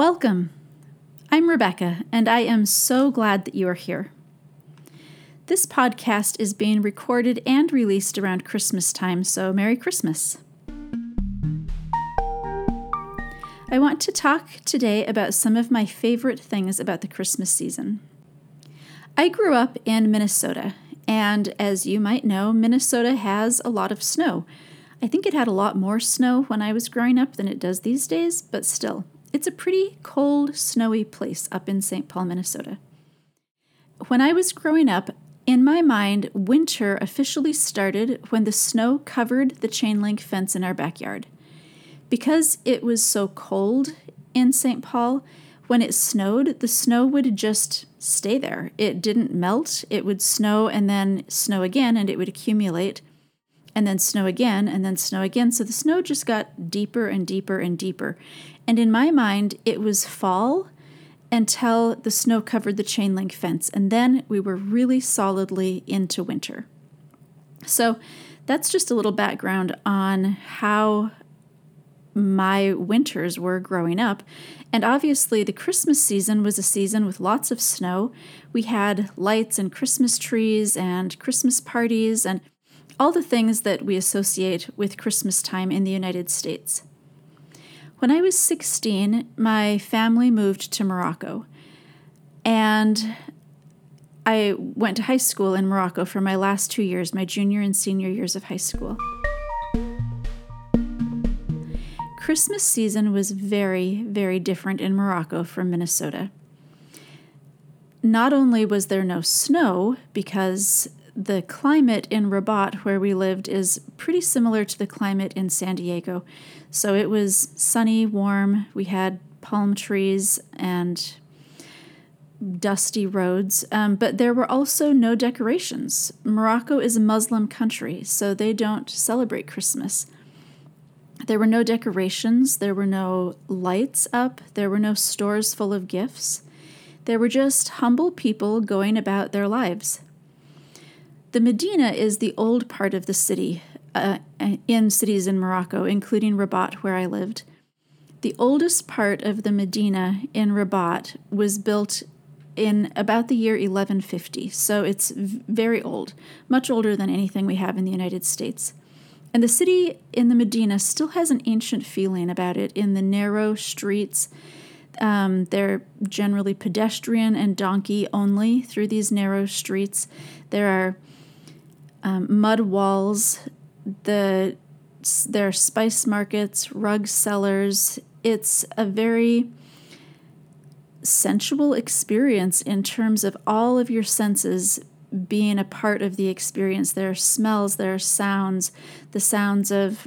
Welcome. I'm Rebecca, and I am so glad that you are here. This podcast is being recorded and released around Christmas time, so Merry Christmas. I want to talk today about some of my favorite things about the Christmas season. I grew up in Minnesota, and as you might know, Minnesota has a lot of snow. I think it had a lot more snow when I was growing up than it does these days, but still, it's a pretty cold, snowy place up in St. Paul, Minnesota. When I was growing up, in my mind, winter officially started when the snow covered the chain link fence in our backyard. Because it was so cold in St. Paul, when it snowed, the snow would just stay there. It didn't melt. It would snow and then snow again, and it would accumulate, and then snow again, and then snow again. So the snow just got deeper and deeper and deeper. And in my mind, it was fall until the snow covered the chain link fence, and then we were really solidly into winter. So that's just a little background on how my winters were growing up. And obviously, the Christmas season was a season with lots of snow. We had lights and Christmas trees and Christmas parties and all the things that we associate with Christmas time in the United States. When I was 16, my family moved to Morocco. And I went to high school in Morocco for my last two years, my junior and senior years of high school. Christmas season was very, very different in Morocco from Minnesota. Not only was there no snow, because the climate in Rabat, where we lived, is pretty similar to the climate in San Diego. So it was sunny, warm. We had palm trees and dusty roads, um, but there were also no decorations. Morocco is a Muslim country, so they don't celebrate Christmas. There were no decorations, there were no lights up, there were no stores full of gifts. There were just humble people going about their lives. The Medina is the old part of the city, uh, in cities in Morocco, including Rabat, where I lived. The oldest part of the Medina in Rabat was built in about the year 1150, so it's very old, much older than anything we have in the United States. And the city in the Medina still has an ancient feeling about it in the narrow streets. Um, they're generally pedestrian and donkey only through these narrow streets. There are um, mud walls. The there are spice markets, rug sellers. It's a very sensual experience in terms of all of your senses being a part of the experience. There are smells, there are sounds, the sounds of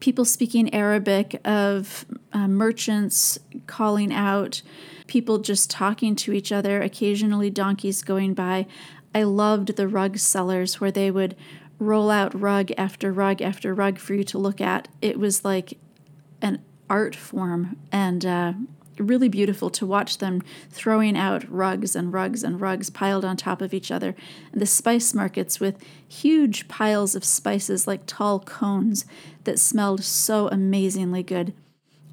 people speaking Arabic, of uh, merchants calling out, people just talking to each other, occasionally donkeys going by. I loved the rug sellers where they would roll out rug after rug after rug for you to look at. It was like an art form, and uh, really beautiful to watch them throwing out rugs and rugs and rugs piled on top of each other. And the spice markets with huge piles of spices like tall cones that smelled so amazingly good.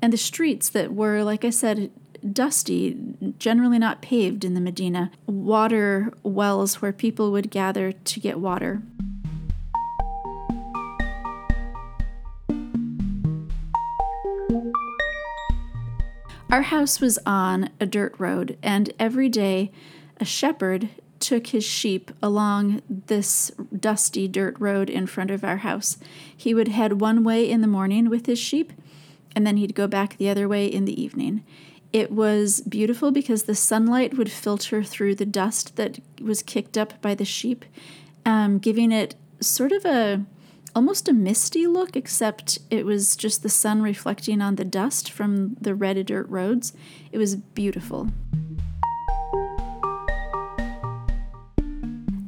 And the streets that were, like I said, dusty, generally not paved in the Medina, water wells where people would gather to get water. Our house was on a dirt road, and every day a shepherd took his sheep along this dusty dirt road in front of our house. He would head one way in the morning with his sheep, and then he'd go back the other way in the evening. It was beautiful because the sunlight would filter through the dust that was kicked up by the sheep, um, giving it sort of a almost a misty look, except it was just the sun reflecting on the dust from the red dirt roads. It was beautiful.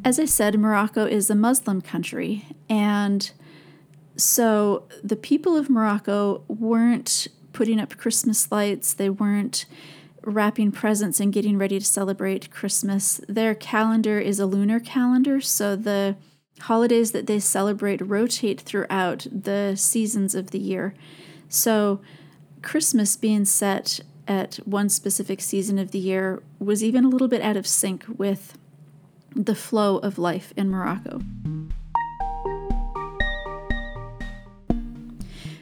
As I said, Morocco is a Muslim country, and so the people of Morocco weren't putting up Christmas lights, they weren't wrapping presents and getting ready to celebrate Christmas. Their calendar is a lunar calendar, so the holidays that they celebrate rotate throughout the seasons of the year. So, Christmas being set at one specific season of the year was even a little bit out of sync with the flow of life in Morocco.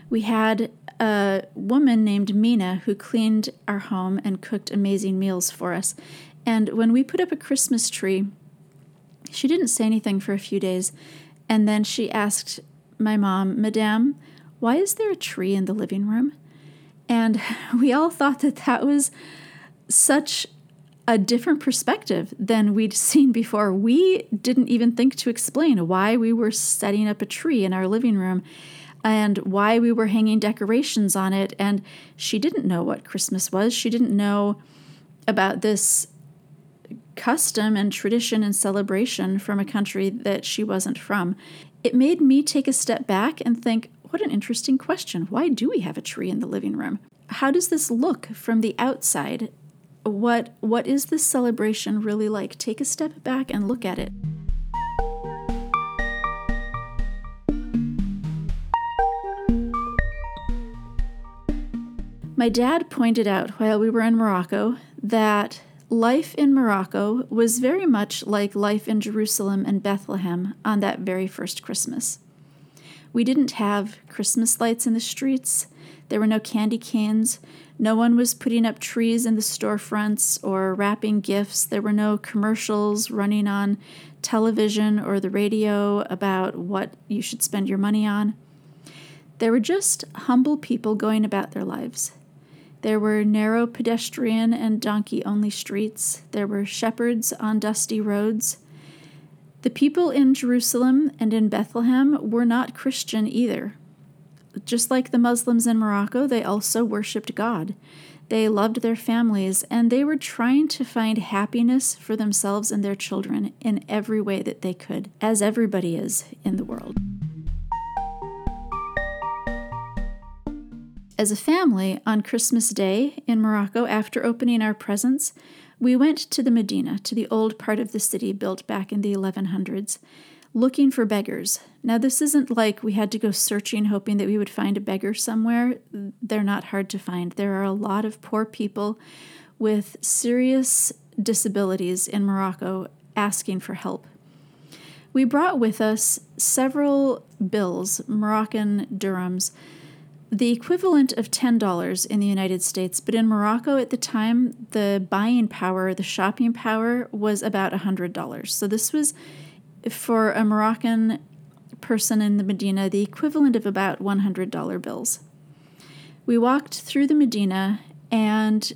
We had a woman named Mina who cleaned our home and cooked amazing meals for us. And when we put up a Christmas tree, she didn't say anything for a few days. And then she asked my mom, Madame, why is there a tree in the living room? And we all thought that that was such a different perspective than we'd seen before. We didn't even think to explain why we were setting up a tree in our living room and why we were hanging decorations on it. And she didn't know what Christmas was. She didn't know about this custom and tradition and celebration from a country that she wasn't from. It made me take a step back and think, what an interesting question. Why do we have a tree in the living room? How does this look from the outside? What what is this celebration really like? Take a step back and look at it. My dad pointed out while we were in Morocco that life in Morocco was very much like life in Jerusalem and Bethlehem on that very first Christmas. We didn't have Christmas lights in the streets. There were no candy canes. No one was putting up trees in the storefronts or wrapping gifts. There were no commercials running on television or the radio about what you should spend your money on. There were just humble people going about their lives. There were narrow pedestrian and donkey only streets. There were shepherds on dusty roads. The people in Jerusalem and in Bethlehem were not Christian either. Just like the Muslims in Morocco, they also worshiped God. They loved their families and they were trying to find happiness for themselves and their children in every way that they could, as everybody is in the world. As a family, on Christmas Day in Morocco, after opening our presents, we went to the Medina, to the old part of the city built back in the 1100s, looking for beggars. Now, this isn't like we had to go searching hoping that we would find a beggar somewhere. They're not hard to find. There are a lot of poor people with serious disabilities in Morocco asking for help. We brought with us several bills, Moroccan dirhams the equivalent of $10 in the United States, but in Morocco at the time, the buying power, the shopping power was about $100. So this was for a Moroccan person in the Medina, the equivalent of about $100 bills. We walked through the Medina and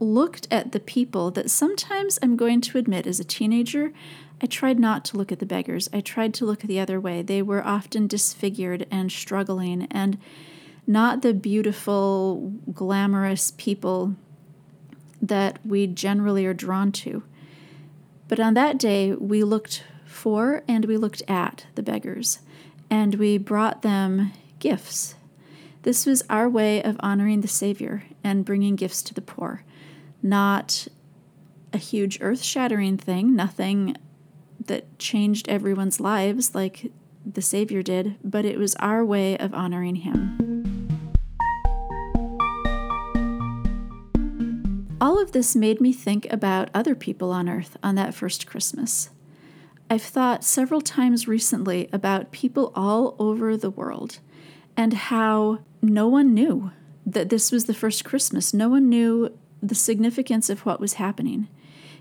looked at the people that sometimes I'm going to admit as a teenager, I tried not to look at the beggars. I tried to look the other way. They were often disfigured and struggling and not the beautiful, glamorous people that we generally are drawn to. But on that day, we looked for and we looked at the beggars, and we brought them gifts. This was our way of honoring the Savior and bringing gifts to the poor. Not a huge earth shattering thing, nothing that changed everyone's lives like the Savior did, but it was our way of honoring Him. All of this made me think about other people on earth on that first Christmas. I've thought several times recently about people all over the world and how no one knew that this was the first Christmas. No one knew the significance of what was happening.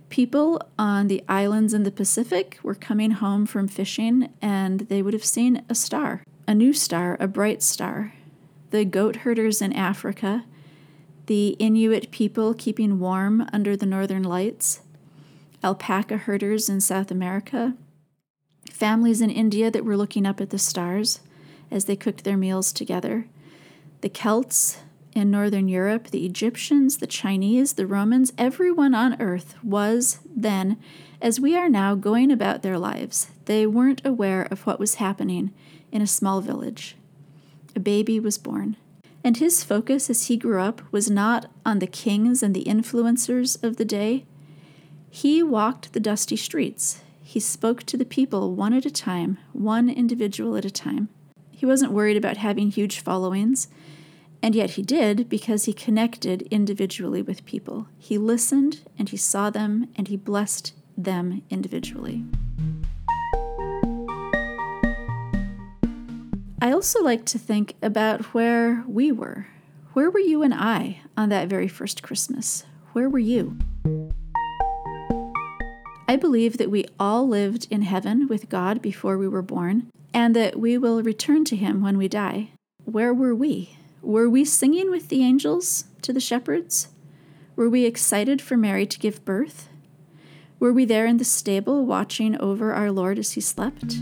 People on the islands in the Pacific were coming home from fishing and they would have seen a star, a new star, a bright star. The goat herders in Africa the Inuit people keeping warm under the northern lights, alpaca herders in South America, families in India that were looking up at the stars as they cooked their meals together, the Celts in Northern Europe, the Egyptians, the Chinese, the Romans, everyone on earth was then, as we are now, going about their lives. They weren't aware of what was happening in a small village. A baby was born. And his focus as he grew up was not on the kings and the influencers of the day. He walked the dusty streets. He spoke to the people one at a time, one individual at a time. He wasn't worried about having huge followings, And yet he did because he connected individually with people. He listened and he saw them and he blessed them individually. I also like to think about where we were. Where were you and I on that very first Christmas? Where were you? I believe that we all lived in heaven with God before we were born, and that we will return to Him when we die. Where were we? Were we singing with the angels to the shepherds? Were we excited for Mary to give birth? Were we there in the stable watching over our Lord as he slept?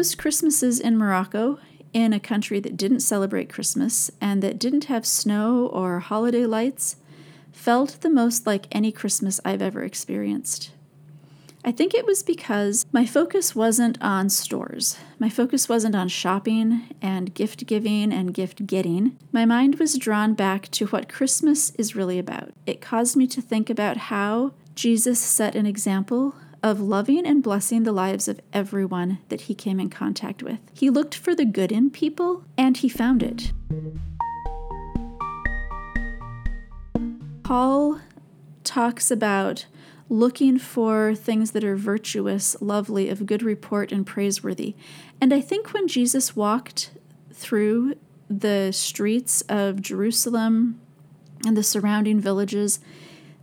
Those Christmases in Morocco, in a country that didn't celebrate Christmas and that didn't have snow or holiday lights, felt the most like any Christmas I've ever experienced. I think it was because my focus wasn't on stores. My focus wasn't on shopping and gift giving and gift getting. My mind was drawn back to what Christmas is really about. It caused me to think about how Jesus set an example of loving and blessing the lives of everyone that he came in contact with. He looked for the good in people and he found it. Paul talks about looking for things that are virtuous, lovely, of good report, and praiseworthy. And I think when Jesus walked through the streets of Jerusalem and the surrounding villages,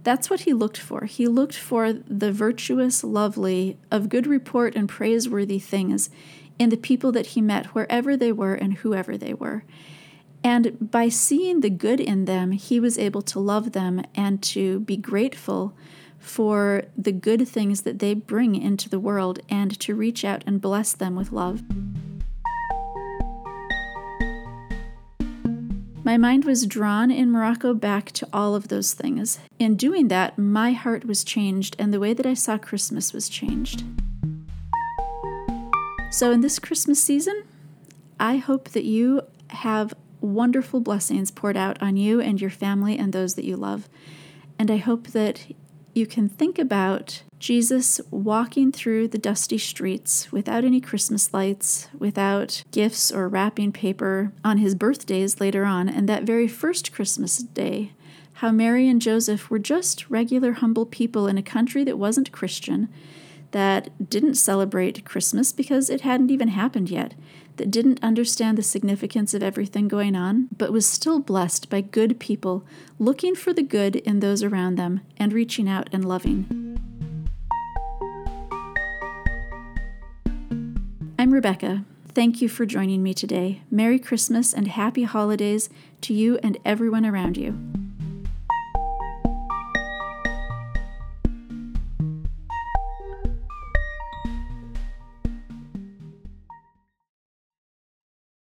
that's what he looked for. He looked for the virtuous, lovely, of good report and praiseworthy things in the people that he met, wherever they were and whoever they were. And by seeing the good in them, he was able to love them and to be grateful for the good things that they bring into the world and to reach out and bless them with love. My mind was drawn in Morocco back to all of those things. In doing that, my heart was changed and the way that I saw Christmas was changed. So, in this Christmas season, I hope that you have wonderful blessings poured out on you and your family and those that you love. And I hope that you can think about Jesus walking through the dusty streets without any Christmas lights, without gifts or wrapping paper on his birthdays later on, and that very first Christmas day, how Mary and Joseph were just regular, humble people in a country that wasn't Christian, that didn't celebrate Christmas because it hadn't even happened yet that didn't understand the significance of everything going on, but was still blessed by good people looking for the good in those around them and reaching out and loving. I'm Rebecca. Thank you for joining me today. Merry Christmas and happy holidays to you and everyone around you.